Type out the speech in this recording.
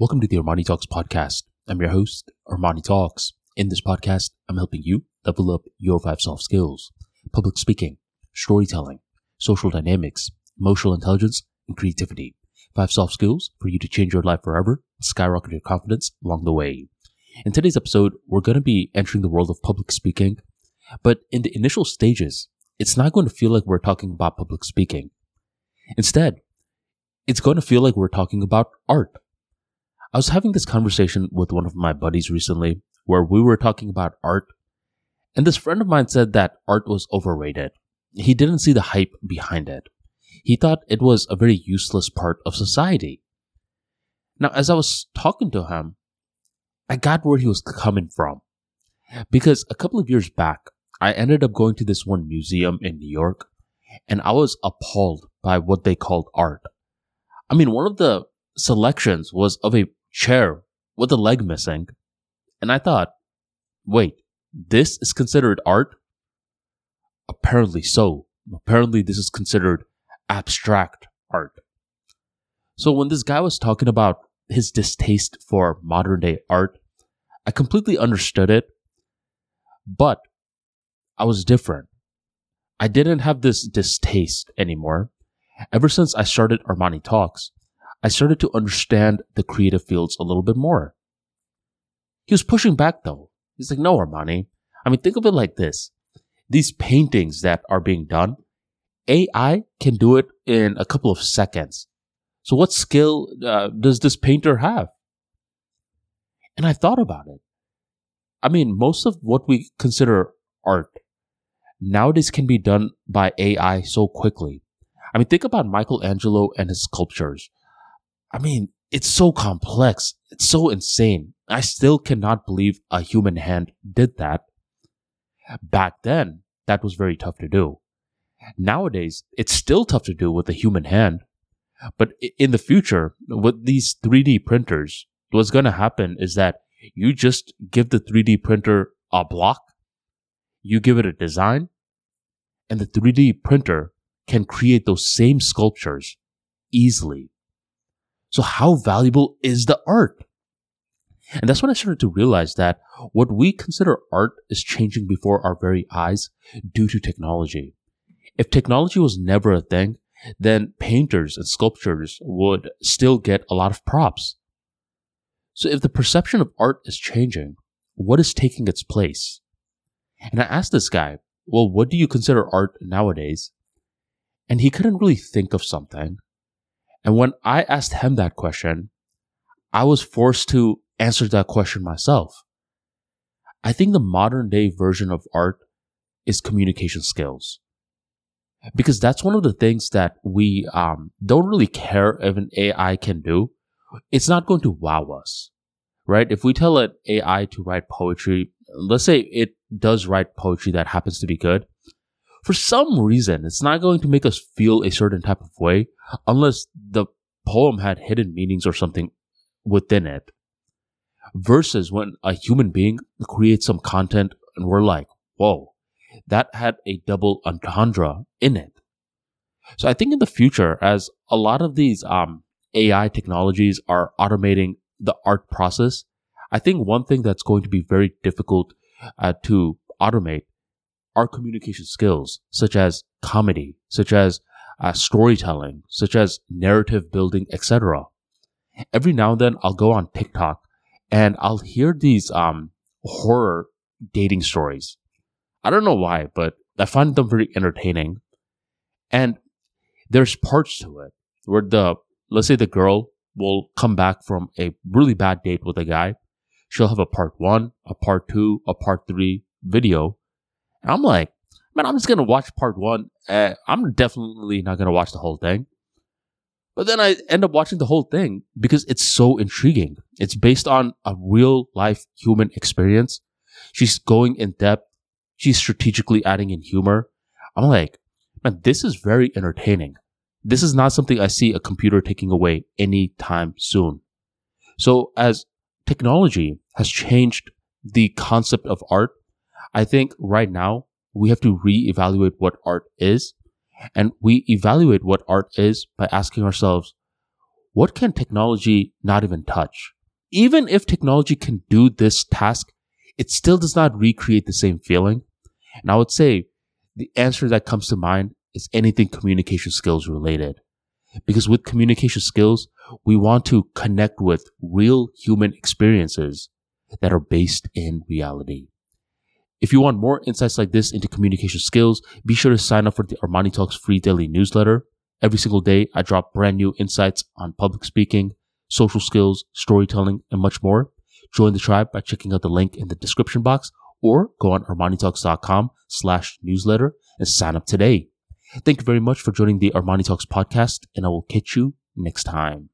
Welcome to the Armani Talks podcast. I'm your host, Armani Talks. In this podcast, I'm helping you level up your five soft skills public speaking, storytelling, social dynamics, emotional intelligence, and creativity. Five soft skills for you to change your life forever and skyrocket your confidence along the way. In today's episode, we're going to be entering the world of public speaking, but in the initial stages, it's not going to feel like we're talking about public speaking. Instead, it's going to feel like we're talking about art. I was having this conversation with one of my buddies recently where we were talking about art, and this friend of mine said that art was overrated. He didn't see the hype behind it. He thought it was a very useless part of society. Now, as I was talking to him, I got where he was coming from. Because a couple of years back, I ended up going to this one museum in New York, and I was appalled by what they called art. I mean, one of the selections was of a chair with a leg missing. And I thought, wait, this is considered art? Apparently so. Apparently, this is considered abstract art. So, when this guy was talking about his distaste for modern day art, I completely understood it, but I was different. I didn't have this distaste anymore. Ever since I started Armani Talks, I started to understand the creative fields a little bit more. He was pushing back though. He's like, no, Armani. I mean, think of it like this. These paintings that are being done, AI can do it in a couple of seconds. So what skill uh, does this painter have? And I thought about it. I mean, most of what we consider art nowadays can be done by AI so quickly. I mean, think about Michelangelo and his sculptures. I mean, it's so complex. It's so insane. I still cannot believe a human hand did that. Back then, that was very tough to do. Nowadays, it's still tough to do with a human hand. But in the future, with these 3D printers, what's going to happen is that you just give the 3D printer a block, you give it a design, and the 3D printer can create those same sculptures easily so how valuable is the art? And that's when I started to realize that what we consider art is changing before our very eyes due to technology. If technology was never a thing, then painters and sculptors would still get a lot of props. So if the perception of art is changing, what is taking its place? And I asked this guy, well, what do you consider art nowadays? And he couldn't really think of something. And when I asked him that question, I was forced to answer that question myself. I think the modern day version of art is communication skills. Because that's one of the things that we um, don't really care if an AI can do. It's not going to wow us, right? If we tell an AI to write poetry, let's say it does write poetry that happens to be good, for some reason, it's not going to make us feel a certain type of way unless the poem had hidden meanings or something within it. Versus when a human being creates some content and we're like, whoa, that had a double entendre in it. So I think in the future, as a lot of these um, AI technologies are automating the art process, I think one thing that's going to be very difficult uh, to automate our communication skills, such as comedy, such as uh, storytelling, such as narrative building, etc. Every now and then, I'll go on TikTok and I'll hear these um, horror dating stories. I don't know why, but I find them very entertaining. And there's parts to it where the, let's say the girl will come back from a really bad date with a guy. She'll have a part one, a part two, a part three video and I'm like, man, I'm just to watch part one. Uh, I'm definitely not to watch the whole thing. But then I end up watching the whole thing because it's so intriguing. It's based on a real life human experience. She's going in depth. She's strategically adding in humor. I'm like, man, this is very entertaining. This is not something I see a computer taking away anytime soon. So as technology has changed the concept of art, I think right now we have to reevaluate what art is. And we evaluate what art is by asking ourselves, what can technology not even touch? Even if technology can do this task, it still does not recreate the same feeling. And I would say the answer that comes to mind is anything communication skills related. Because with communication skills, we want to connect with real human experiences that are based in reality. If you want more insights like this into communication skills, be sure to sign up for the Armani Talks free daily newsletter. Every single day, I drop brand new insights on public speaking, social skills, storytelling, and much more. Join the tribe by checking out the link in the description box or go on armanitalks.com slash newsletter and sign up today. Thank you very much for joining the Armani Talks podcast, and I will catch you next time.